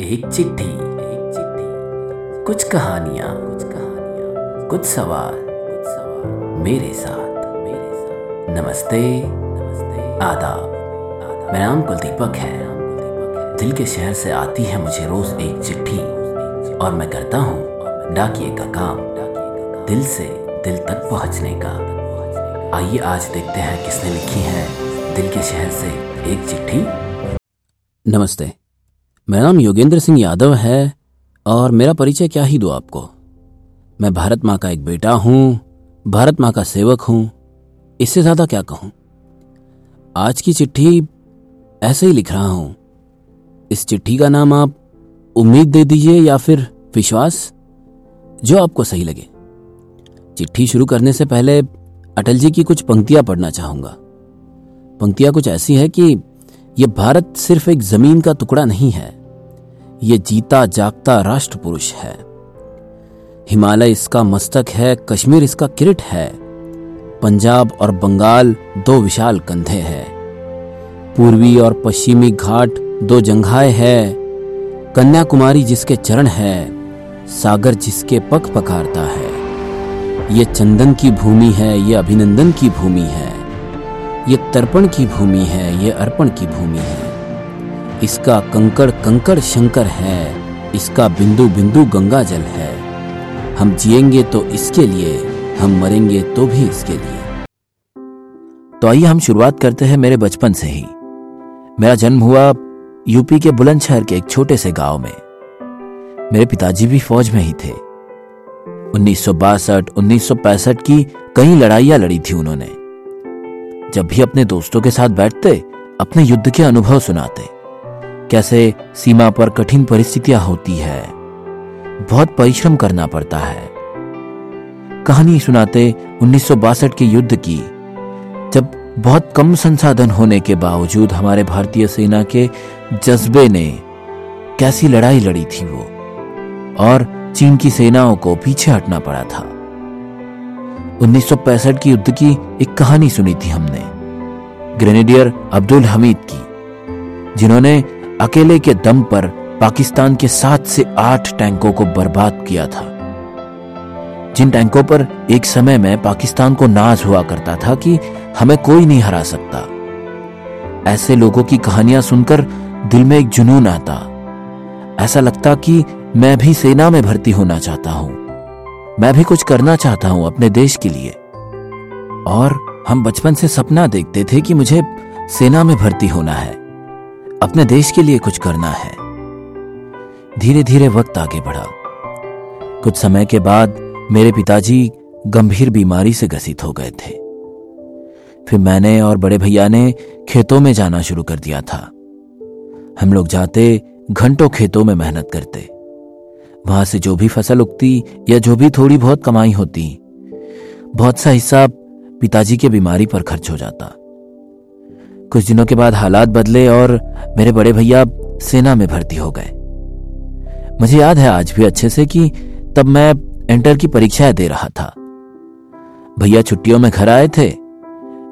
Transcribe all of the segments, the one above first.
एक चिट्ठी एक चिट्ठी। कुछ कहानियाँ कुछ कहानियाँ, कुछ सवाल कुछ सवाल। मेरे साथ मेरे साथ। नमस्ते नमस्ते। आदाब। मेरा नाम कुलदीपक है। दिल के शहर से आती है मुझे रोज एक चिट्ठी। और मैं करता हूँ डाकिए का काम। दिल से दिल तक पहुँचने का। आइए आज देखते हैं किसने लिखी है दिल के शहर से एक चिट्ठी। नमस्ते। मेरा नाम योगेंद्र सिंह यादव है और मेरा परिचय क्या ही दो आपको। मैं भारत माँ का एक बेटा हूँ, भारत माँ का सेवक हूँ। इससे ज़्यादा क्या कहूँ? आज की चिट्ठी ऐसे ही लिख रहा हूँ। इस चिट्ठी का नाम आप उम्मीद दे दीजिए या फिर विश्वास, जो आपको सही लगे। चिट्ठी शुरू करने से पहले अटल जी की कुछ पंक्तियाँ पढ़ना चाहूँगा। पंक्तियाँ कुछ ऐसी है कि यह भारत सिर्फ़ एक ज़मीन का टुकड़ा नहीं है ये जीता जागता राष्ट्र पुरुष है। हिमालय इसका मस्तक है, कश्मीर इसका किरट है। पंजाब और बंगाल दो विशाल कंधे हैं। पूर्वी और पश्चिमी घाट दो जंघाए है। कन्याकुमारी जिसके चरण है, सागर जिसके पक पकारता है। ये चंदन की भूमि है, ये अभिनंदन की भूमि है। ये तर्पण की भूमि है, ये अर्पण की भूमि है। इसका कंकड़ कंकड़ शंकर है, इसका बिंदु बिंदु गंगा जल है। हम जिएँगे तो इसके लिए, हम मरेंगे तो भी इसके लिए। तो आइए हम शुरुआत करते हैं मेरे बचपन से ही। मेरा जन्म हुआ यूपी के बुलंदशहर के एक छोटे से गाँव में। मेरे पिताजी भी फौज में ही थे। उन्नीस सौ बासठ की कई लड़ाइयाँ लड़ी थी उन्होंने। जब भी अपने दोस्तों के साथ बैठते, अपने युद्ध के अनुभव सुनाते। कैसे सीमा पर कठिन परिस्थितियाँ होती है। बहुत परिश्रम करना पड़ता है। कहानी सुनाते उन्नीस के युद्ध की। जब बहुत कम संसाधन होने के बावजूद हमारे भारतीय सेना के जज्बे ने कैसी लड़ाई लड़ी थी वो, और चीन की सेनाओं को पीछे हटना पड़ा था। 1965 की युद्ध की एक कहानी सुनी थी हमने, ग्रेनेडियर अब्दुल हमीद की, जिन्होंने अकेले के दम पर पाकिस्तान के सात से आठ टैंकों को बर्बाद किया था। जिन टैंकों पर एक समय में पाकिस्तान को नाज हुआ करता था कि हमें कोई नहीं हरा सकता। ऐसे लोगों की कहानियाँ सुनकर दिल में एक जुनून आता। ऐसा लगता कि मैं भी सेना में भर्ती होना चाहता हूँ। मैं भी कुछ करना चाहता हूँ अपने देश के लिए। और हम बचपन से सपना देखते थे कि मुझे सेना में भर्ती होना है। अपने देश के लिए कुछ करना है। धीरे धीरे वक्त आगे बढ़ा। कुछ समय के बाद मेरे पिताजी गंभीर बीमारी से ग्रसित हो गए थे। फिर मैंने और बड़े भैया ने खेतों में जाना शुरू कर दिया था। हम लोग जाते घंटों खेतों में मेहनत करते। वहाँ से जो भी फ़सल उगती या जो भी थोड़ी बहुत कमाई होती, बहुत सा हिस्सा पिताजी के बीमारी पर खर्च हो जाता। कुछ दिनों के बाद हालात बदले और मेरे बड़े भैया सेना में भर्ती हो गए। मुझे याद है आज भी अच्छे से कि तब मैं इंटर की परीक्षाएँ दे रहा था। भैया छुट्टियों में घर आए थे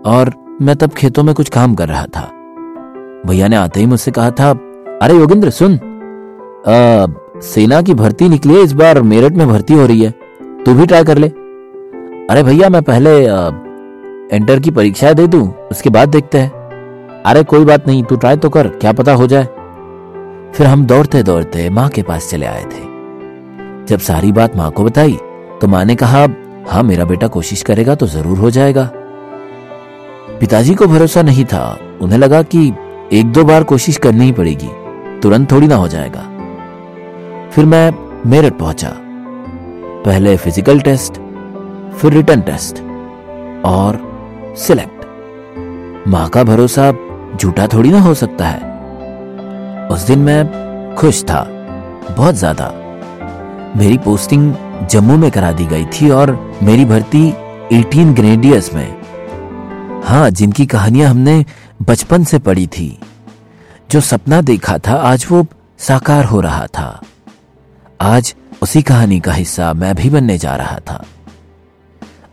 और मैं तब खेतों में कुछ काम कर रहा था। भैया ने आते ही मुझसे कहा था अरे योगिंद्र सुन आ, सेना की भर्ती निकली है इस बार मेरठ में भर्ती हो रही है तू भी ट्राई कर ले। अरे भैया मैं पहले आ, इंटर की परीक्षा दे दूँ उसके बाद देखते हैं। अरे कोई बात नहीं, तू ट्राई तो कर, क्या पता हो जाए। फिर हम दौड़ते दौड़ते माँ के पास चले आए थे। जब सारी बात माँ को बताई तो माँ ने कहा हाँ मेरा बेटा कोशिश करेगा तो ज़रूर हो जाएगा। पिताजी को भरोसा नहीं था। उन्हें लगा कि एक दो बार कोशिश करनी ही पड़ेगी, तुरंत थोड़ी ना हो जाएगा। फिर मैं मेरठ पहुँचा। पहले फ़िज़िकल टेस्ट फिर रिटर्न टेस्ट और सिलेक्ट माँ का भरोसा झूठा थोड़ी ना हो सकता है। उस दिन मैं खुश था, बहुत ज़्यादा। मेरी पोस्टिंग जम्मू में करा दी गई थी और मेरी भर्ती 18 ग्रेडियर्स में। हाँ जिनकी कहानियाँ हमने बचपन से पढ़ी थी। जो सपना देखा था, आज वो साकार हो रहा था। आज उसी कहानी का हिस्सा मैं भी बनने जा रहा था।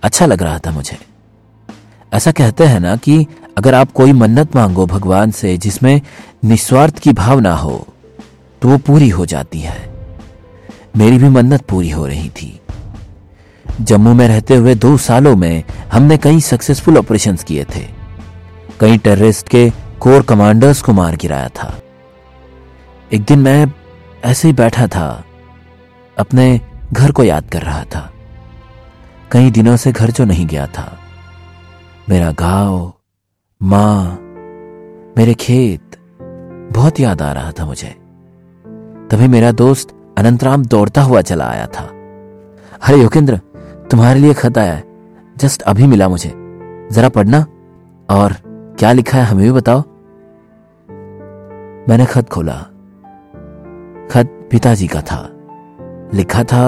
अच्छा लग रहा था मुझे। ऐसा कहते हैं ना कि अगर आप कोई मन्नत मांगो भगवान से जिसमें निस्वार्थ की भावना हो तो वो पूरी हो जाती है। मेरी भी मन्नत पूरी हो रही थी। जम्मू में रहते हुए दो सालों में हमने कई सक्सेसफुल ऑपरेशंस किए थे। कई टेररिस्ट के कोर कमांडर्स को मार गिराया था। एक दिन मैं ऐसे ही बैठा था, अपने घर को याद कर रहा था। कई दिनों से घर जो नहीं गया था। मेरा गाँव माँ, मेरे खेत बहुत याद आ रहा था मुझे। तभी मेरा दोस्त अनंतराम दौड़ता हुआ चला आया था। अरे योगेंद्र, तुम्हारे लिए खत आया है। जस्ट अभी मिला मुझे। जरा पढ़ना। और क्या लिखा है हमें भी बताओ। मैंने खत खोला। खत पिताजी का था। लिखा था,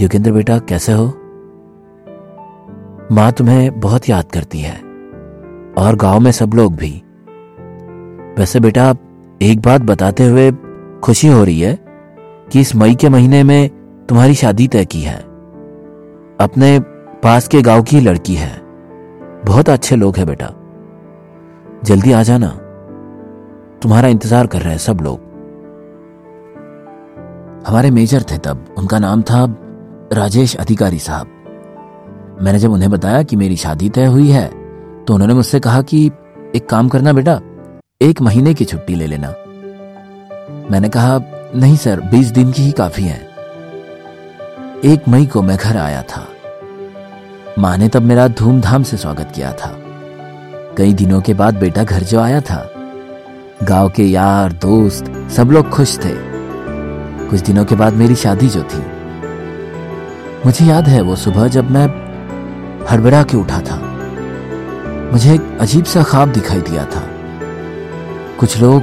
योगेंद्र बेटा, कैसे हो? माँ तुम्हें बहुत याद करती है। और गाँव में सब लोग भी। वैसे बेटा एक बात बताते हुए खुशी हो रही है कि इस मई के महीने में तुम्हारी शादी तय की है। अपने पास के गाँव की लड़की है। बहुत अच्छे लोग हैं बेटा। जल्दी आ जाना। तुम्हारा इंतज़ार कर रहे हैं सब लोग। हमारे मेजर थे तब। उनका नाम था राजेश अधिकारी साहब। मैंने जब उन्हें बताया कि मेरी शादी तय हुई है तो उन्होंने मुझसे कहा कि एक काम करना बेटा, एक महीने की छुट्टी ले लेना। मैंने कहा, नहीं सर, बीस दिन की ही काफ़ी है। एक मई को मैं घर आया था। माँ ने तब मेरा धूमधाम से स्वागत किया था। कई दिनों के बाद बेटा घर जो आया था, गाँव के यार, दोस्त, सब लोग खुश थे। कुछ दिनों के बाद मेरी शादी जो थी। मुझे याद है वो सुबह जब मैं हड़बड़ा के उठा था। मुझे एक अजीब सा ख्वाब दिखाई दिया था। कुछ लोग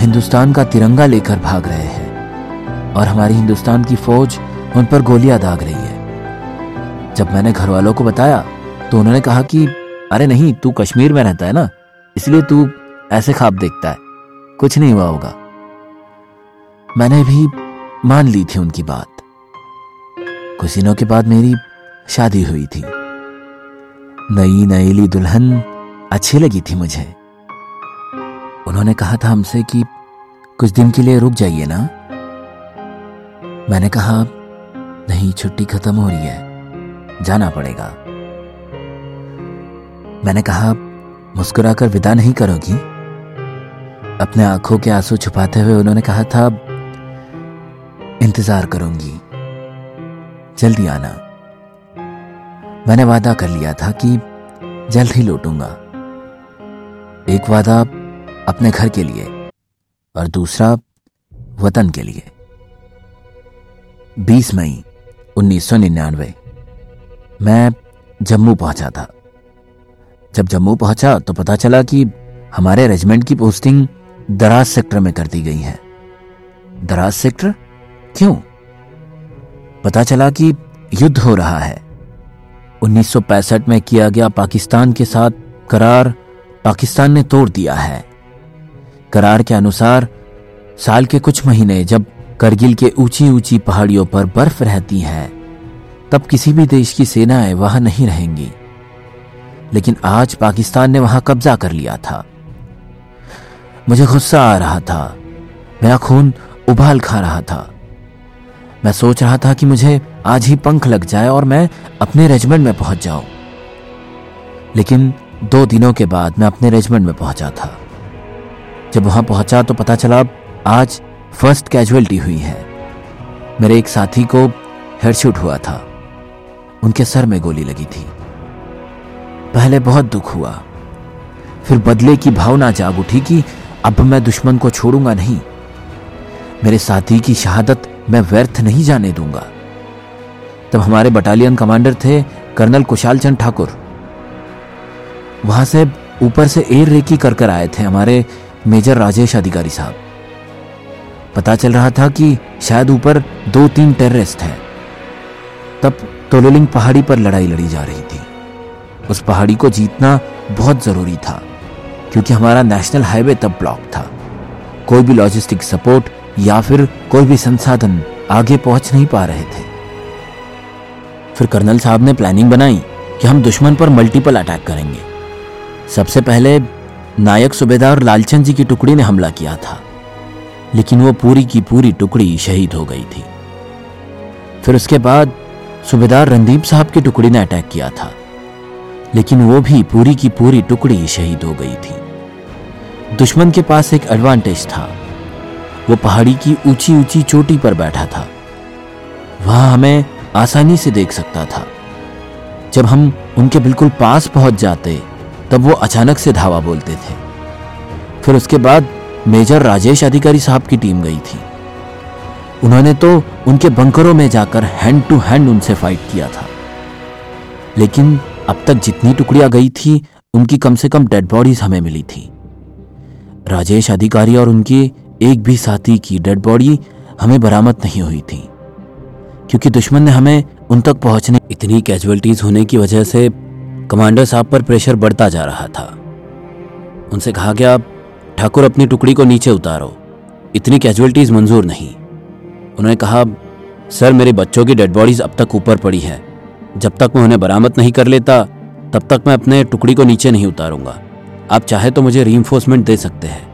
हिंदुस्तान का तिरंगा लेकर भाग रहे हैं और हमारी हिंदुस्तान की फौज उन पर गोलियाँ दाग रही है। जब मैंने घर वालों को बताया तो उन्होंने कहा कि, अरे नहीं, तू कश्मीर में रहता है ना, इसलिए तू ऐसे ख्वाब देखता है। कुछ नहीं हुआ होगा। मैंने भी मान ली थी उनकी बात। कुछ दिनों के बाद मेरी शादी हुई थी। नई नईली दुल्हन अच्छी लगी थी मुझे। उन्होंने कहा था हमसे कि कुछ दिन के लिए रुक जाइए ना। मैंने कहा, नहीं, छुट्टी खत्म हो रही है, जाना पड़ेगा। मैंने कहा, मुस्कुराकर विदा नहीं करोगी? अपने आँखों के आँसू छुपाते हुए उन्होंने कहा था, इंतज़ार करूँगी। जल्दी आना। मैंने वादा कर लिया था कि जल्द ही लौटूँगा। एक वादा अपने घर के लिए और दूसरा वतन के लिए। 20 मई 1999 मैं जम्मू पहुँचा था। जब जम्मू पहुँचा तो पता चला कि हमारे रेजिमेंट की पोस्टिंग दराज सेक्टर में कर दी गई है। दराज सेक्टर? क्यों? पता चला कि युद्ध हो रहा है। 1965 में किया गया पाकिस्तान के साथ करार पाकिस्तान ने तोड़ दिया है। करार के अनुसार, साल के कुछ महीने जब करगिल के ऊँची ऊँची पहाड़ियों पर बर्फ़ रहती है, तब किसी भी देश की सेनाएँ वहाँ नहीं रहेंगी। लेकिन आज पाकिस्तान ने वहाँ कब्जा कर लिया था। मुझे गुस्सा आ रहा था। मेरा खून उबाल खा रहा था। मैं सोच रहा था कि मुझे आज ही पंख लग जाए और मैं अपने रेजिमेंट में पहुँच जाऊँ। लेकिन दो दिनों के बाद मैं अपने रेजिमेंट में पहुँचा था। जब वहाँ पहुँचा तो पता चला आज फ़र्स्ट कैजुअलिटी हुई है। मेरे एक साथी को हेडशूट हुआ था। उनके सर में गोली लगी थी। पहले बहुत दुख हुआ। फिर बदले की भावना जाग उठी कि अब मैं दुश्मन को छोड़ूँगा नहीं। मेरे साथी की शहादत मैं व्यर्थ नहीं जाने दूँगा। तब हमारे बटालियन कमांडर थे कर्नल कुशाल चंद ठाकुर। वहाँ से ऊपर से एयर रेकी कर कर आए थे हमारे मेजर राजेश अधिकारी साहब। पता चल रहा था कि शायद ऊपर दो तीन टेररिस्ट हैं। तब तोलोलिंग पहाड़ी पर लड़ाई लड़ी जा रही थी। उस पहाड़ी को जीतना बहुत ज़रूरी था, क्योंकि हमारा नेशनल हाईवे तब ब्लॉक था। कोई भी लॉजिस्टिक सपोर्ट या फिर कोई भी संसाधन आगे पहुँच नहीं पा रहे थे। फिर कर्नल साहब ने प्लानिंग बनाई कि हम दुश्मन पर मल्टीपल अटैक करेंगे। सबसे पहले नायक सुबेदार लालचंद जी की टुकड़ी ने हमला किया था, लेकिन वो पूरी की पूरी टुकड़ी शहीद हो गई थी। फिर उसके बाद सूबेदार रणदीप साहब की टुकड़ी ने अटैक किया था, लेकिन वो भी पूरी की पूरी टुकड़ी शहीद हो गई थी। दुश्मन के पास एक एडवांटेज था, वो पहाड़ी की ऊँची ऊँची चोटी पर बैठा था। वहाँ हमें आसानी से देख सकता था। जब हम उनके बिल्कुल पास पहुँच जाते, तब वो अचानक से धावा बोलते थे। फिर उसके बाद मेजर राजेश अधिकारी साहब की टीम गई थी। उन्होंने तो उनके बंकरों में जाकर हैंड टू हैंड उनसे फाइट किया था। लेकिन अब तक जितनी टुकड़ियाँ गई थी, उनकी कम से कम डेड बॉडीज हमें मिली थी। राजेश अधिकारी और उनके एक भी साथी की डेड बॉडी हमें बरामद नहीं हुई थी। क्योंकि दुश्मन ने हमें उन तक पहुँचने इतनी कैजुअलिटीज होने की वजह से कमांडर साहब पर प्रेशर बढ़ता जा रहा था। उनसे कहा गया ठाकुर अपनी टुकड़ी को नीचे उतारो। इतनी कैजुअलिटीज मंजूर नहीं। उन्होंने कहा, सर, मेरे बच्चों की डेड बॉडीज अब तक ऊपर पड़ी है। जब तक मैं उन्हें बरामद नहीं कर लेता, तब तक मैं अपने टुकड़ी को नीचे नहीं उतारूँगा। आप चाहे तो मुझे री दे सकते हैं।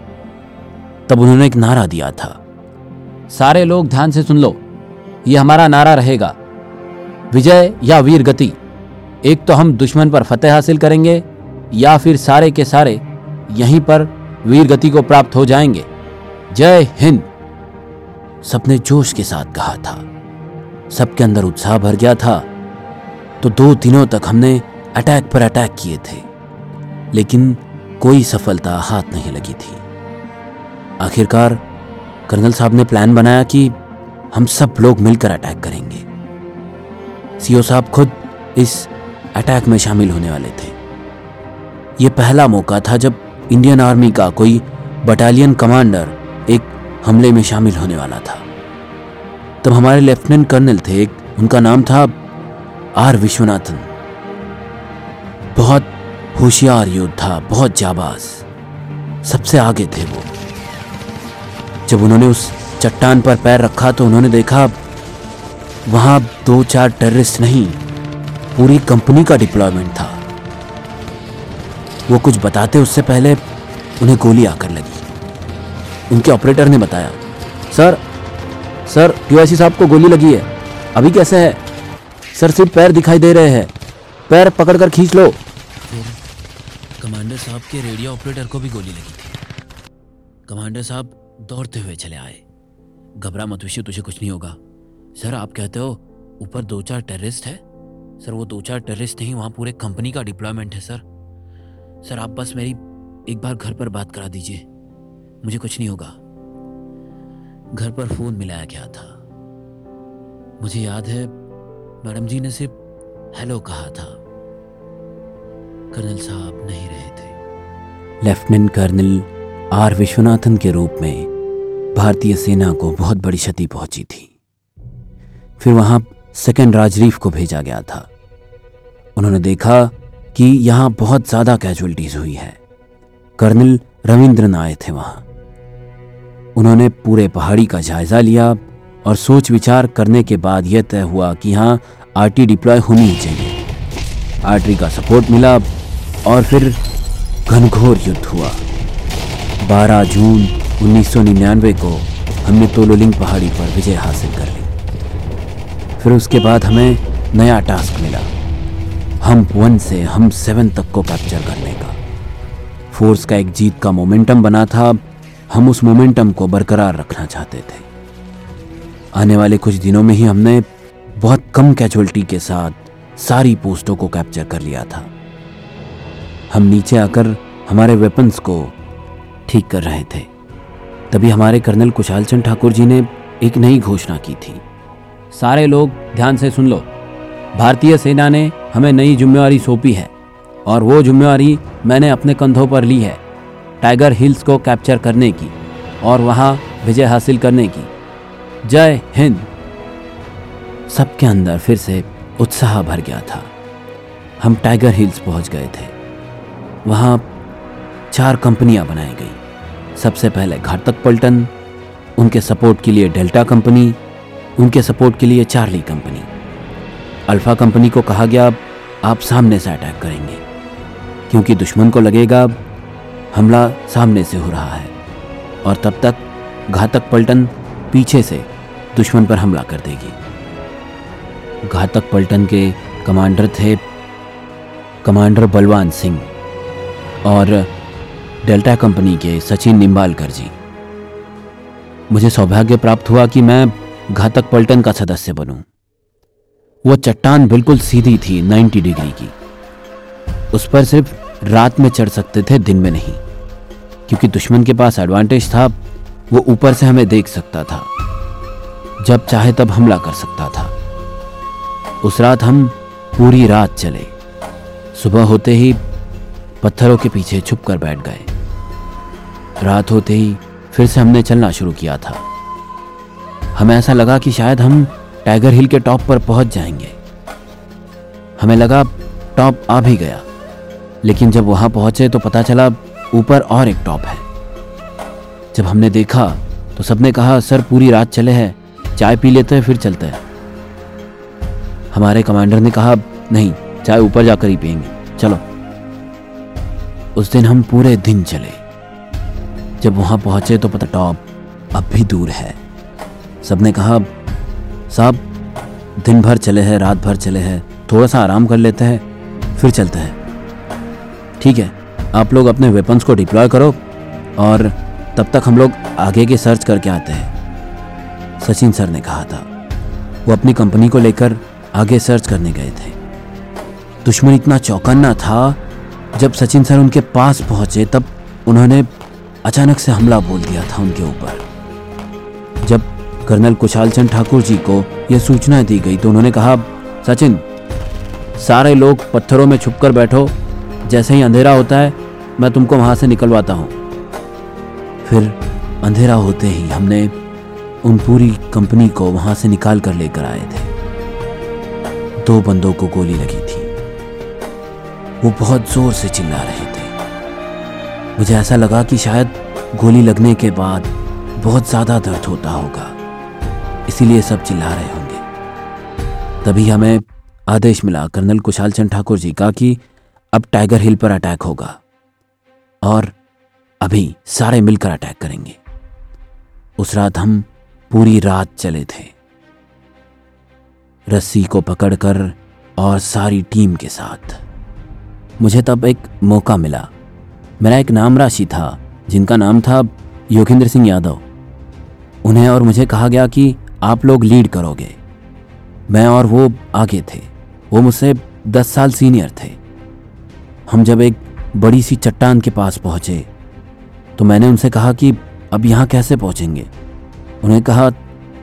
तब उन्होंने एक नारा दिया था। सारे लोग ध्यान से सुन लो। ये हमारा नारा रहेगा। विजय या वीर गति, एक तो हम दुश्मन पर फतेह हासिल करेंगे, या फिर सारे के सारे यहीं पर वीर गति को प्राप्त हो जाएँगे। जय हिंद। सबने जोश के साथ कहा था। सबके अंदर उत्साह भर गया था। तो दो दिनों तक हमने अटैक पर अटैक किए थे, लेकिन कोई सफलता हाथ नहीं लगी थी। आखिरकार कर्नल साहब ने प्लान बनाया कि हम सब लोग मिलकर अटैक करेंगे। सीओ साहब खुद इस अटैक में शामिल होने वाले थे। यह पहला मौका था जब इंडियन आर्मी का कोई बटालियन कमांडर एक हमले में शामिल होने वाला था। तब हमारे लेफ्टिनेंट कर्नल थे एक, उनका नाम था आर विश्वनाथन। बहुत होशियार योद्धा बहुत जाबाज। सबसे आगे थे वो। जब उन्होंने उस चट्टान पर पैर रखा तो उन्होंने देखा, वहाँ दो चार टेररिस्ट नहीं, पूरी कंपनी का डिप्लॉयमेंट था। वो कुछ बताते उससे पहले उन्हें गोली आकर लगी। उनके ऑपरेटर ने बताया, सर सर टीआईसी साहब को गोली लगी है। अभी कैसे है? सर, सिर्फ़ पैर दिखाई दे रहे हैं। पैर पकड़कर खींच लो। कमांडर साहब के रेडियो ऑपरेटर को भी गोली लगी थी। कमांडर साहब दौड़ते हुए चले आए। घबरा मत विषय तुझे कुछ नहीं होगा। सर, आप कहते हो, ऊपर दो चार टेररिस्ट है? सर, वो दो चार टेररिस्ट नहीं, वहाँ पूरे कंपनी का डिप्लॉयमेंट है, सर। सर, आप बस मेरी एक बार घर पर बात करा दीजिए। मुझे कुछ नहीं होगा। घर पर फ़ोन मिलाया गया था। मुझे याद है, मैडम जी ने सिर्फ़ हेलो कहा था। कर्नल साहब नहीं रहे थे। लेफ्टिनेंट कर्नल आर विश्वनाथन के रूप में भारतीय सेना को बहुत बड़ी क्षति पहुँची थी। फिर वहाँ सेकेंड राजरीफ को भेजा गया था। उन्होंने देखा कि यहाँ बहुत ज़्यादा कैजुअलिटीज हुई है। कर्नल रविंद्रन आए थे वहाँ। उन्होंने पूरे पहाड़ी का जायजा लिया और सोच विचार करने के बाद यह तय हुआ कि यहाँ आरटी डिप्लॉय होनी चाहिए। आर्टरी का सपोर्ट मिला और फिर घनघोर युद्ध हुआ। 12 जून 1999 को हमने तोलोलिंग पहाड़ी पर विजय हासिल कर ली। फिर उसके बाद हमें नया टास्क मिला। हम वन से हम सेवन तक को कैप्चर करने का। फोर्स का एक जीत का मोमेंटम बना था। हम उस मोमेंटम को बरकरार रखना चाहते थे। आने वाले कुछ दिनों में ही हमने बहुत कम कैजुअलिटी के साथ सारी पोस्टों को कैप्चर कर लिया था। हम नीचे आकर हमारे वेपन्स को ठीक कर रहे थे। तभी हमारे कर्नल कुशाल चंद ठाकुर जी ने एक नई घोषणा की थी। सारे लोग ध्यान से सुन लो। भारतीय सेना ने हमें नई जिम्मेवारी सौंपी है और वो जिम्मेवारी मैंने अपने कंधों पर ली है, टाइगर हिल्स को कैप्चर करने की और वहाँ विजय हासिल करने की। जय हिंद। सबके अंदर फिर से उत्साह भर गया था। हम टाइगर हिल्स पहुँच गए थे। वहाँ चार कंपनियाँ बनाई गई। सबसे पहले घातक पल्टन, उनके सपोर्ट के लिए डेल्टा कंपनी, उनके सपोर्ट के लिए चार्ली कंपनी। अल्फ़ा कंपनी को कहा गया, आप सामने से अटैक करेंगे। क्योंकि दुश्मन को लगेगा, हमला सामने से हो रहा है। और तब तक घातक पलटन पीछे से दुश्मन पर हमला कर देगी। घातक पलटन के कमांडर थे कमांडर बलवान सिंह और डेल्टा कंपनी के सचिन निम्बालकर जी। मुझे सौभाग्य प्राप्त हुआ कि मैं घातक पलटन का सदस्य बनूं। वो चट्टान बिल्कुल सीधी थी 90 डिग्री की। उस पर सिर्फ़ रात में चढ़ सकते थे, दिन में नहीं। क्योंकि दुश्मन के पास एडवांटेज था, वो ऊपर से हमें देख सकता था। जब चाहे तब हमला कर सकता था। उस रात हम पूरी रात चले। सुबह होते ही पत्थरों के पीछे छुप कर बैठ गए। रात होते ही फिर से हमने चलना शुरू किया था। हमें ऐसा लगा कि शायद हम टाइगर हिल के टॉप पर पहुँच जाएँगे। हमें लगा टॉप आ भी गया, लेकिन जब वहाँ पहुँचे तो पता चला ऊपर और एक टॉप है। जब हमने देखा तो सबने कहा, सर, पूरी रात चले हैं, चाय पी लेते हैं, फिर चलते हैं। हमारे कमांडर ने कहा, नहीं, चाय ऊपर जाकर ही पियेंगे, चलो। उस दिन हम पूरे दिन चले। जब वहाँ पहुँचे तो पता टॉप अब भी दूर है। सबने कहा, साहब, दिन भर चले हैं, रात भर चले हैं थोड़ा सा आराम कर लेते हैं, फिर चलते हैं। ठीक है, आप लोग अपने वेपन्स को डिप्लॉय करो और तब तक हम लोग आगे के सर्च करके आते हैं। सचिन सर ने कहा था। वो अपनी कंपनी को लेकर आगे सर्च करने गए थे। दुश्मन इतना चौकन्ना था, जब सचिन सर उनके पास पहुँचे तब उन्होंने अचानक से हमला बोल दिया था उनके ऊपर। जब कर्नल कुशाल चंद ठाकुर जी को यह सूचना दी गई तो उन्होंने कहा, सचिन, सारे लोग पत्थरों में छुपकर बैठो। जैसे ही अंधेरा होता है, मैं तुमको वहाँ से निकलवाता हूँ। फिर अंधेरा होते ही हमने उन पूरी कंपनी को वहाँ से निकाल कर लेकर आए थे। दो बंदों को गोली लगी थी। वो बहुत ज़ोर से चिल्ला रहे थे। मुझे ऐसा लगा कि शायद गोली लगने के बाद बहुत ज़्यादा दर्द होता होगा। इसीलिए सब चिल्ला रहे होंगे। तभी हमें आदेश मिला कर्नल कुशाल चंद ठाकुर जी का कि अब टाइगर हिल पर अटैक होगा और अभी सारे मिलकर अटैक करेंगे। उस रात हम पूरी रात चले थे। रस्सी को पकड़कर और सारी टीम के साथ। मुझे तब एक मौका मिला। मेरा एक नाम राशि था। जिनका नाम था योगेंद्र सिंह यादव। उन्हें और मुझे कहा गया कि आप लोग लीड करोगे। मैं और वो आगे थे। वो मुझसे दस साल सीनियर थे। हम जब एक बड़ी सी चट्टान के पास पहुँचे तो मैंने उनसे कहा कि अब यहाँ कैसे पहुँचेंगे? उन्हें कहा,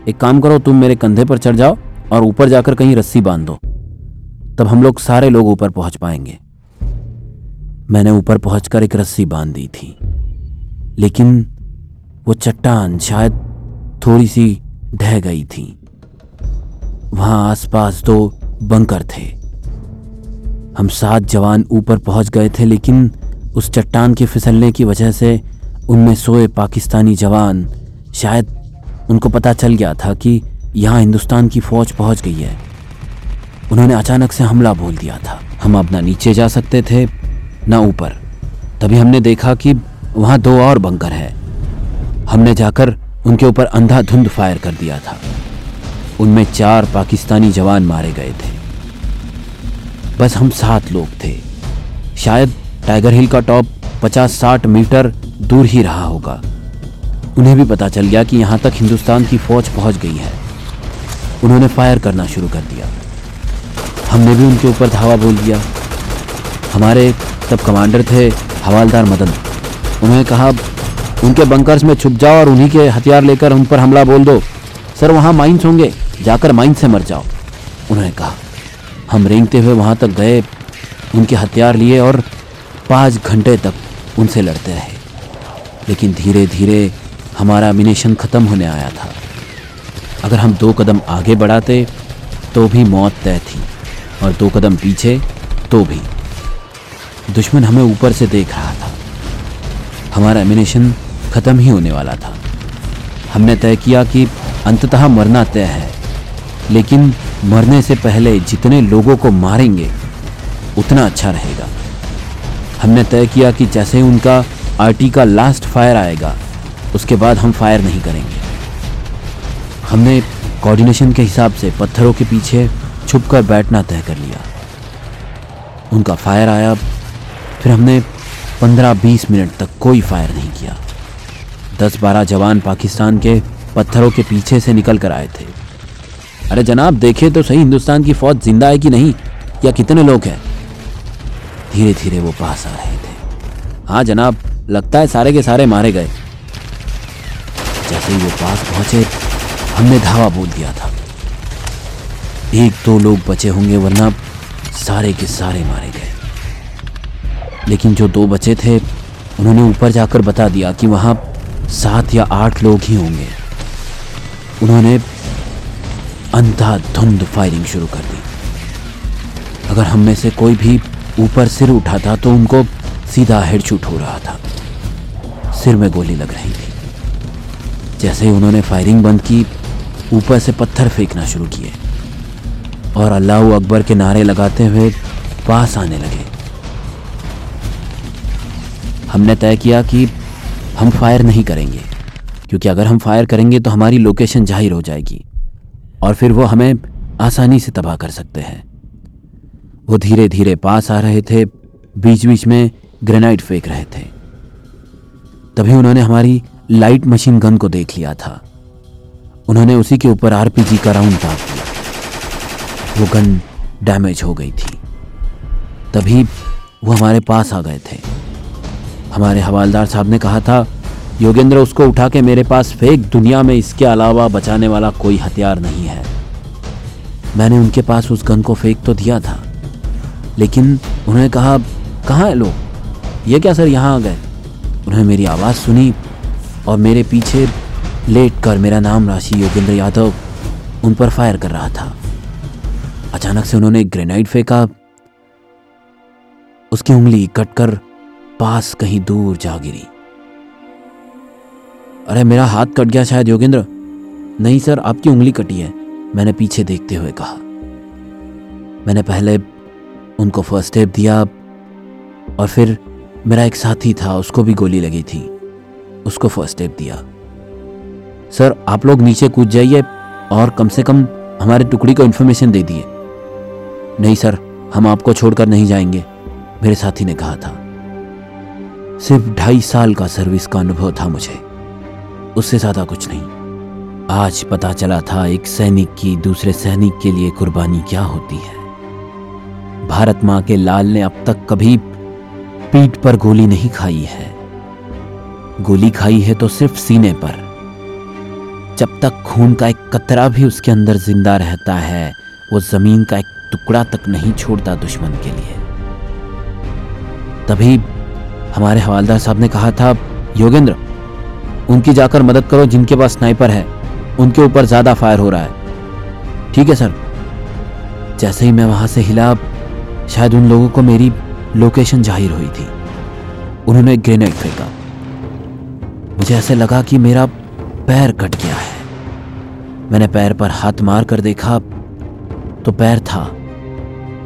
एक काम करो, तुम मेरे कंधे पर चढ़ जाओ और ऊपर जाकर कहीं रस्सी बाँध। दो तब हम लोग सारे लोग ऊपर पहुँच पाएँगे। मैंने ऊपर पहुंचकर एक रस्सी बाँध दी थी। लेकिन वो चट्टान शायद थोड़ी सी ढह गई थी। वहाँ आसपास दो बंकर थे। हम सात जवान ऊपर पहुँच गए थे, लेकिन उस चट्टान के फिसलने की वजह से उनमें सोए पाकिस्तानी जवान शायद उनको पता चल गया था कि यहाँ हिंदुस्तान की फौज पहुँच गई है। उन्होंने अचानक से हमला बोल दिया था। हम अब ना नीचे जा सकते थे, ना ऊपर। तभी हमने देखा कि वहाँ दो और बंकर है। हमने जाकर उनके ऊपर अंधाधुंध फायर कर दिया था। उनमें चार पाकिस्तानी जवान मारे गए थे। बस हम सात लोग थे। शायद टाइगर हिल का टॉप पचास साठ मीटर दूर ही रहा होगा। उन्हें भी पता चल गया कि यहाँ तक हिंदुस्तान की फौज पहुँच गई है। उन्होंने फायर करना शुरू कर दिया। हमने भी उनके ऊपर धावा बोल दिया। हमारे तब कमांडर थे हवालदार मदन। उन्होंने कहा, उनके बंकर्स में छुप जाओ और उन्हीं के हथियार लेकर उन पर हमला बोल दो। सर, वहाँ माइंस होंगे। जाकर माइंस से मर जाओ। उन्होंने कहा, हम रेंगते हुए वहाँ तक गए, उनके हथियार लिए और पाँच घंटे तक उनसे लड़ते रहे। लेकिन धीरे धीरे हमारा मिनेशन ख़त्म होने आया था। अगर हम दो कदम आगे बढ़ाते तो भी मौत तय थी, और दो कदम पीछे तो भी। दुश्मन हमें ऊपर से देख रहा था। हमारा एमिनेशन ख़त्म ही होने वाला था। हमने तय किया कि अंततः मरना तय है, लेकिन मरने से पहले जितने लोगों को मारेंगे, उतना अच्छा रहेगा। हमने तय किया कि जैसे ही उनका आरटी का लास्ट फायर आएगा, उसके बाद हम फायर नहीं करेंगे। हमने कोऑर्डिनेशन के हिसाब से पत्थरों के पीछे छुपकर बैठना तय कर लिया। उनका फायर आया, फिर हमने 15-20 मिनट तक कोई फायर नहीं किया। 10-12 जवान पाकिस्तान के पत्थरों के पीछे से निकल कर आए थे। अरे जनाब, देखे तो सही हिंदुस्तान की फौज ज़िंदा है कि नहीं? या कितने लोग हैं? धीरे धीरे वो पास आ रहे थे। हाँ जनाब, लगता है सारे के सारे मारे गए। जैसे ही वो पास पहुँचे, हमने धावा बोल दिया था। एक दो लोग बचे होंगे, वरना सारे के सारे मारे गए। लेकिन जो दो बचे थे, उन्होंने ऊपर जाकर बता दिया कि वहाँ सात या आठ लोग ही होंगे। उन्होंने अंधाधुंध फायरिंग शुरू कर दी। अगर हम में से कोई भी ऊपर सिर उठाता तो उनको सीधा हेडशूट हो रहा था। सिर में गोली लग रही थी। जैसे ही उन्होंने फायरिंग बंद की, ऊपर से पत्थर फेंकना शुरू किए। और अल्लाह अकबर के नारे लगाते हुए पास आने लगे। हमने तय किया कि हम फायर नहीं करेंगे, क्योंकि अगर हम फायर करेंगे तो हमारी लोकेशन ज़ाहिर हो जाएगी, और फिर वो हमें आसानी से तबाह कर सकते हैं। वो धीरे धीरे पास आ रहे थे बीच बीच में ग्रेनाइट फेंक रहे थे। तभी उन्होंने हमारी लाइट मशीन गन को देख लिया था। उन्होंने उसी के ऊपर आरपीजी का राउंड दाग दिया वो गन डैमेज हो गई थी। तभी वो हमारे पास आ गए थे। हमारे हवालदार साहब ने कहा था, योगेंद्र, उसको उठा के मेरे पास फेंक। दुनिया में इसके अलावा बचाने वाला कोई हथियार नहीं है। मैंने उनके पास उस गन को फेंक तो दिया था, लेकिन उन्होंने कहा, कहाँ है लोग? ये क्या सर यहाँ आ गए? उन्होंने मेरी आवाज़ सुनी और मेरे पीछे लेट कर मेरा नाम राशि योगेंद्र यादव उन पर फायर कर रहा था। अचानक से उन्होंने ग्रेनाइड फेंका, उसकी उंगली कटकर पास कहीं दूर जा गिरी। अरे, मेरा हाथ कट गया शायद, योगेंद्र। नहीं सर, आपकी उंगली कटी है, मैंने पीछे देखते हुए कहा। मैंने पहले उनको फ़र्स्ट एड दिया, और फिर मेरा एक साथी था, उसको भी गोली लगी थी। उसको फ़र्स्ट एड दिया। सर, आप लोग नीचे कूद जाइए, और कम से कम हमारे टुकड़ी को इन्फॉर्मेशन दे दिए। नहीं सर, हम आपको छोड़कर नहीं जाएँगे, मेरे साथी ने कहा था। सिर्फ़ ढाई साल का सर्विस का अनुभव था मुझे। उससे ज़्यादा कुछ नहीं। आज पता चला था एक सैनिक की दूसरे सैनिक के लिए कुर्बानी क्या होती है। भारत माँ के लाल ने अब तक कभी पीठ पर गोली नहीं खाई है। गोली खाई है तो सिर्फ़ सीने पर। जब तक खून का एक कतरा भी उसके अंदर ज़िंदा रहता है, वो ज़मीन का एक टुकड़ा तक नहीं छोड़ता दुश्मन के लिए। तभी हमारे हवालदार साहब ने कहा था, योगेंद्र, उनकी जाकर मदद करो जिनके पास स्नाइपर है। उनके ऊपर ज़्यादा फायर हो रहा है। ठीक है, सर। जैसे ही मैं वहाँ से हिला, शायद उन लोगों को मेरी लोकेशन ज़ाहिर हुई थी। उन्होंने ग्रेनेड फेंका। मुझे ऐसे लगा कि मेरा पैर कट गया है। मैंने पैर पर हाथ मार कर देखा तो पैर था।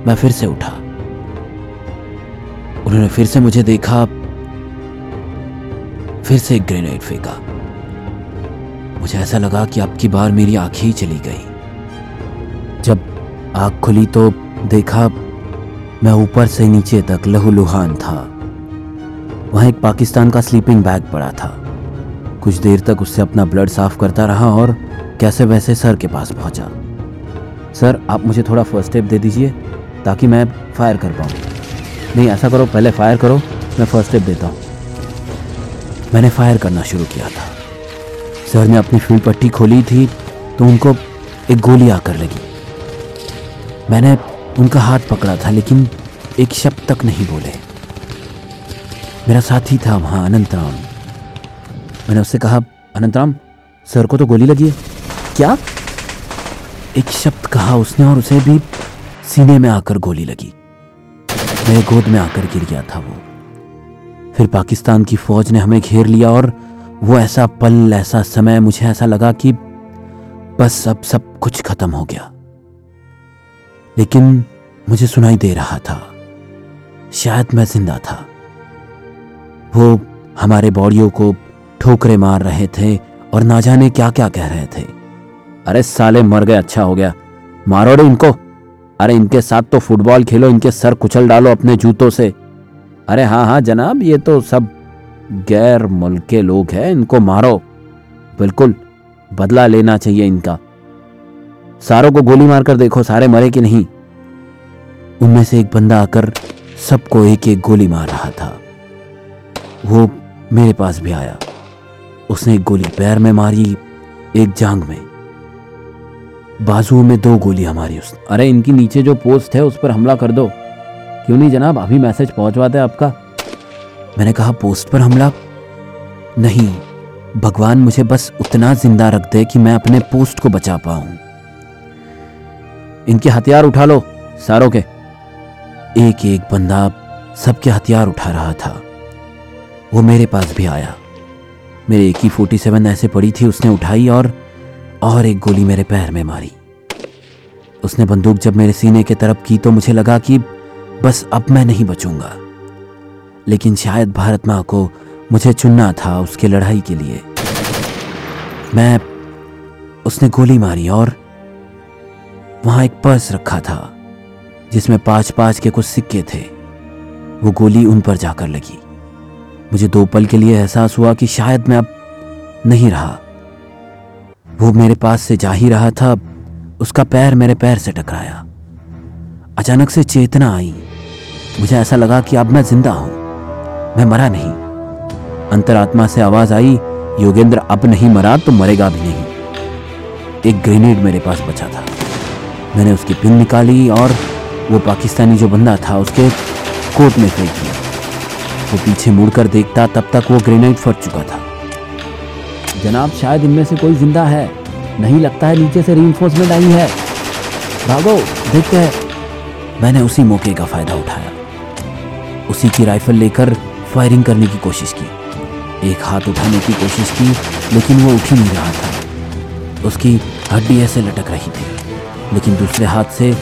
मैं फिर से उठा। उन्होंने फिर से मुझे देखा। फिर से एक ग्रेनेड फेंका। मुझे ऐसा लगा कि अब की बार मेरी आँखें ही चली गई। जब आग खुली तो देखा, मैं ऊपर से नीचे तक लहूलुहान था। वहाँ एक पाकिस्तान का स्लीपिंग बैग पड़ा था। कुछ देर तक उससे अपना ब्लड साफ़ करता रहा और कैसे वैसे सर के पास पहुँचा। सर, आप मुझे थोड़ा फ़र्स्ट स्टेप दे दीजिए, ताकि मैं फायर कर पाऊँ। नहीं, ऐसा करो, पहले फायर करो, मैं फ़र्स्ट स्टेप देता हूँ। मैंने फायर करना शुरू किया था। सर ने अपनी फ़ील्ड पट्टी खोली थी तो उनको एक गोली आकर लगी। मैंने उनका हाथ पकड़ा था, लेकिन एक शब्द तक नहीं बोले। मेरा साथी था वहाँ, अनंतराम। मैंने उससे कहा, अनंतराम, सर को तो गोली लगी है। क्या? एक शब्द कहा उसने और उसे भी सीने में आकर गोली लगी। मेरे गोद में आकर गिर गया था वो। फिर पाकिस्तान की फौज ने हमें घेर लिया और वो ऐसा पल, ऐसा समय, मुझे ऐसा लगा कि बस अब सब कुछ खत्म हो गया। लेकिन मुझे सुनाई दे रहा था। शायद मैं ज़िंदा था। वो हमारे बॉडियों को ठोकरे मार रहे थे और ना जाने क्या क्या कह रहे थे। अरे साले मर गए अच्छा हो गया। मारो रे इनको। अरे इनके साथ तो फुटबॉल खेलो, इनके सर कुचल डालो अपने जूतों से। अरे हाँ हाँ जनाब, ये तो सब गैर मुल्क के लोग हैं, इनको मारो। बिल्कुल, बदला लेना चाहिए इनका। सारों को गोली मारकर देखो, सारे मरे कि नहीं। उनमें से एक बंदा आकर सबको एक एक गोली मार रहा था। वो मेरे पास भी आया। उसने एक गोली पैर में मारी, एक जांग में। बाजुओं में दो गोलियाँ मारी उसने। अरे, इनकी नीचे जो पोस्ट है, उस पर हमला कर दो। क्यों नहीं जनाब? अभी मैसेज पहुंचवाते आपका। मैंने कहा पोस्ट पर हमला? नहीं, भगवान मुझे बस उतना ज़िंदा रख दे कि मैं अपने पोस्ट को बचा पाऊँ। इनके हथियार उठा लो, सारों के। एक एक बंदा सबके हथियार उठा रहा था। वो मेरे पास भी आया। मेरे एक ही फोर्टी सेवन ऐसे पड़ी थी, उसने उठाई और और एक गोली मेरे पैर में मारी। उसने बंदूक जब मेरे सीने के तरफ़ की तो मुझे लगा कि बस अब मैं नहीं बचूँगा। लेकिन शायद भारत माँ को मुझे चुनना था उसके लड़ाई के लिए। मैं उसने गोली मारी और वहाँ एक पर्स रखा था, जिसमें पाँच पाँच के कुछ सिक्के थे। वो गोली उन पर जाकर लगी। मुझे दो पल के लिए एहसास हुआ कि शायद मैं अब नहीं रहा। वो मेरे पास से जा ही रहा था। उसका पैर मेरे पैर से टकराया। अचानक से चेतना आई। मुझे ऐसा लगा कि अब मैं ज़िंदा हूँ। मैं मरा नहीं। अंतरात्मा से आवाज़ आई, योगेंद्र, अब नहीं मरा तो मरेगा भी नहीं। एक ग्रेनेड मेरे पास बचा था। मैंने उसकी पिन निकाली और वो पाकिस्तानी जो बंदा था, उसके कोट में फेंक दिया। वो पीछे मुड़कर देखता, तब तक वो ग्रेनेड फट चुका था। जनाब, शायद इनमें से कोई ज़िंदा है। नहीं लगता है नीचे से रीइंफोर्समेंट आई है। भागो, देखते हैं। मैंने उसी मौके का फ़ायदा उठाया। उसी की राइफल लेकर फायरिंग करने की कोशिश की। एक हाथ उठाने की कोशिश की, लेकिन वो उठ ही नहीं रहा था। उसकी हड्डी ऐसे लटक रही थी, लेकिन दूसरे हाथ से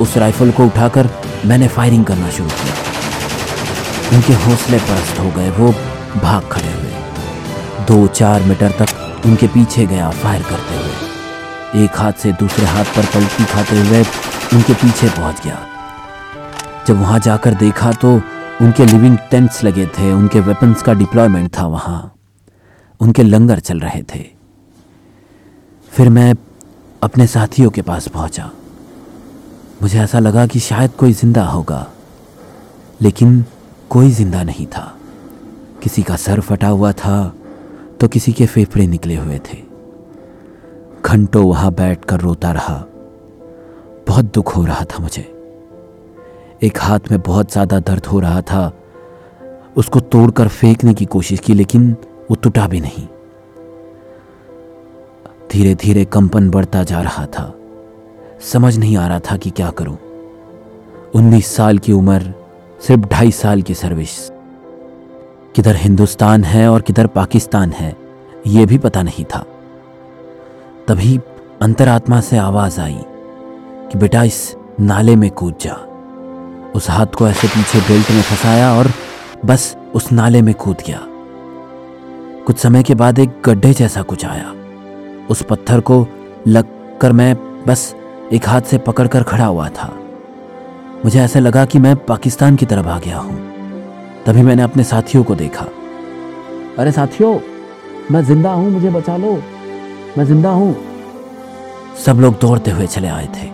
उस राइफल को उठाकर मैंने फायरिंग करना शुरू किया। उनके हौसले परस्त हो गए, वो भाग खड़े दो चार मीटर तक उनके पीछे गया फायर करते हुए। एक हाथ से दूसरे हाथ पर पलटी खाते हुए उनके पीछे पहुँच गया। जब वहाँ जाकर देखा तो उनके लिविंग टेंट्स लगे थे, उनके वेपन्स का डिप्लॉयमेंट था वहाँ। उनके लंगर चल रहे थे। फिर मैं अपने साथियों के पास पहुँचा। मुझे ऐसा लगा कि शायद कोई ज़िंदा होगा, लेकिन कोई ज़िंदा नहीं था। किसी का सर फटा हुआ था तो किसी के फेफड़े निकले हुए थे। घंटों वहाँ बैठकर रोता रहा। बहुत दुख हो रहा था मुझे। एक हाथ में बहुत ज़्यादा दर्द हो रहा था। उसको तोड़कर फेंकने की कोशिश की, लेकिन वो टूटा भी नहीं। धीरे धीरे कंपन बढ़ता जा रहा था। समझ नहीं आ रहा था कि क्या करूँ। उन्नीस साल की उम्र, सिर्फ़ ढाई साल की सर्विस किधर हिंदुस्तान है और किधर पाकिस्तान है यह भी पता नहीं था। तभी अंतरात्मा से आवाज़ आई कि बेटा इस नाले में कूद जा। उस हाथ को ऐसे पीछे बेल्ट में फंसाया और बस उस नाले में कूद गया। कुछ समय के बाद एक गड्ढे जैसा कुछ आया। उस पत्थर को लगकर मैं बस एक हाथ से पकड़कर खड़ा हुआ था। मुझे ऐसा लगा कि मैं पाकिस्तान की तरफ़ आ गया हूँ। तभी मैंने अपने साथियों को देखा। अरे साथियों, मैं ज़िंदा हूँ, मुझे बचा लो। मैं ज़िंदा हूँ। सब लोग दौड़ते हुए चले आए थे।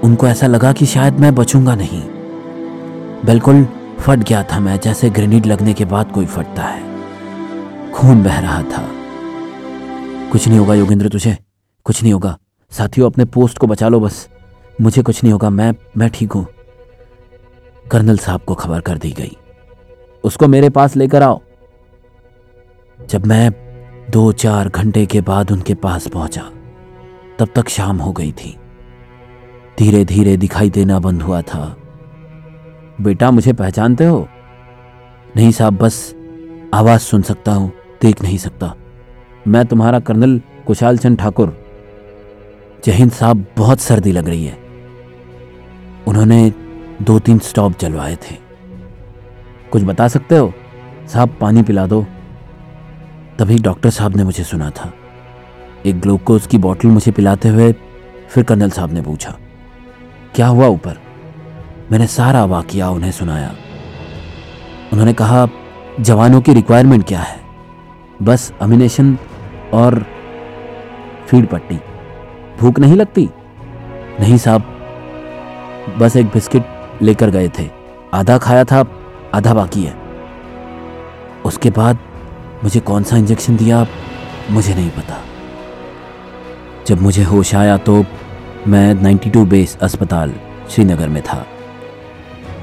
उनको ऐसा लगा कि शायद मैं बचूँगा नहीं। बिल्कुल फट गया था मैं, जैसे ग्रेनेड लगने के बाद कोई फटता है। खून बह रहा था। कुछ नहीं होगा योगेंद्र तुझे, कुछ नहीं होगा। साथियों, अपने पोस्ट को बचा लो बस। मुझे कुछ नहीं होगा, मैं मैं ठीक हूँ। कर्नल साहब को खबर कर दी गई। उसको मेरे पास लेकर आओ। जब मैं दो चार घंटे के बाद उनके पास पहुँचा, तब तक शाम हो गई थी। धीरे धीरे दिखाई देना बंद हुआ था। बेटा, मुझे पहचानते हो? नहीं साहब, बस आवाज़ सुन सकता हूँ, देख नहीं सकता। मैं तुम्हारा कर्नल कुशाल चंद ठाकुर जहिंद साहब, बहुत सर्दी लग रही है। उन्होंने दो तीन स्टॉप जलवाए थे। कुछ बता सकते हो? साहब, पानी पिला दो। तभी डॉक्टर साहब ने मुझे सुना था। एक ग्लूकोज की बोतल मुझे पिलाते हुए फिर कर्नल साहब ने पूछा, क्या हुआ ऊपर? मैंने सारा वाकिया उन्हें सुनाया। उन्होंने कहा, जवानों की रिक्वायरमेंट क्या है? बस अमिनेशन और फ़ीड पट्टी। भूख नहीं लगती? नहीं साहब। बस एक बिस्किट लेकर गए थे। आधा खाया था आधा बाकी है। उसके बाद मुझे कौन सा इंजेक्शन दिया मुझे नहीं पता। जब मुझे होश आया तो मैं 92 बेस अस्पताल श्रीनगर में था।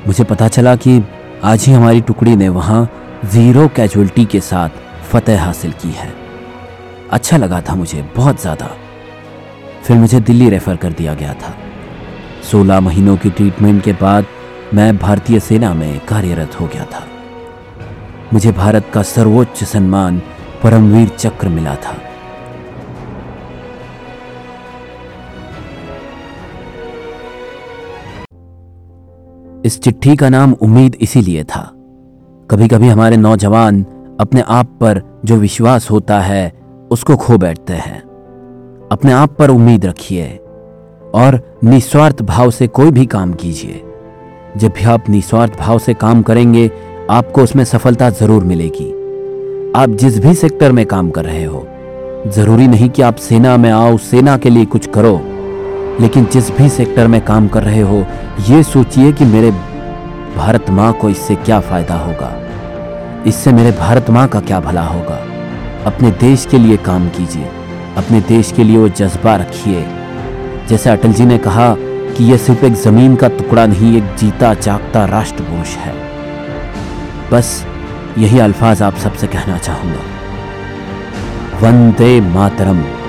मुझे पता चला कि आज ही हमारी टुकड़ी ने वहाँ ज़ीरो कैजुअलिटी के साथ फतेह हासिल की है। अच्छा लगा था मुझे, बहुत ज़्यादा। फिर मुझे दिल्ली रेफ़र कर दिया गया था। सोलह महीनों की ट्रीटमेंट के बाद मैं भारतीय सेना में कार्यरत हो गया था। मुझे भारत का सर्वोच्च सम्मान परमवीर चक्र मिला था। इस चिट्ठी का नाम उम्मीद इसीलिए था। कभी कभी हमारे नौजवान अपने आप पर जो विश्वास होता है, उसको खो बैठते हैं। अपने आप पर उम्मीद रखिए और निस्वार्थ भाव से कोई भी काम कीजिए। जब भी आप निस्वार्थ भाव से काम करेंगे, आपको उसमें सफलता ज़रूर मिलेगी। आप जिस भी सेक्टर में काम कर रहे हो, ज़रूरी नहीं कि आप सेना में आओ, सेना के लिए कुछ करो, लेकिन जिस भी सेक्टर में काम कर रहे हो, ये सोचिए कि मेरे भारत माँ को इससे क्या फ़ायदा होगा। इससे मेरे भारत माँ का क्या भला होगा? अपने देश के लिए काम कीजिए, अपने देश के लिए वो जज्बा रखिए। जैसे अटल जी ने कहा कि यह सिर्फ़ एक ज़मीन का टुकड़ा नहीं, एक जीता जागता राष्ट्रकोश है। बस यही अल्फाज आप सबसे कहना चाहूँगा। वंदे मातरम।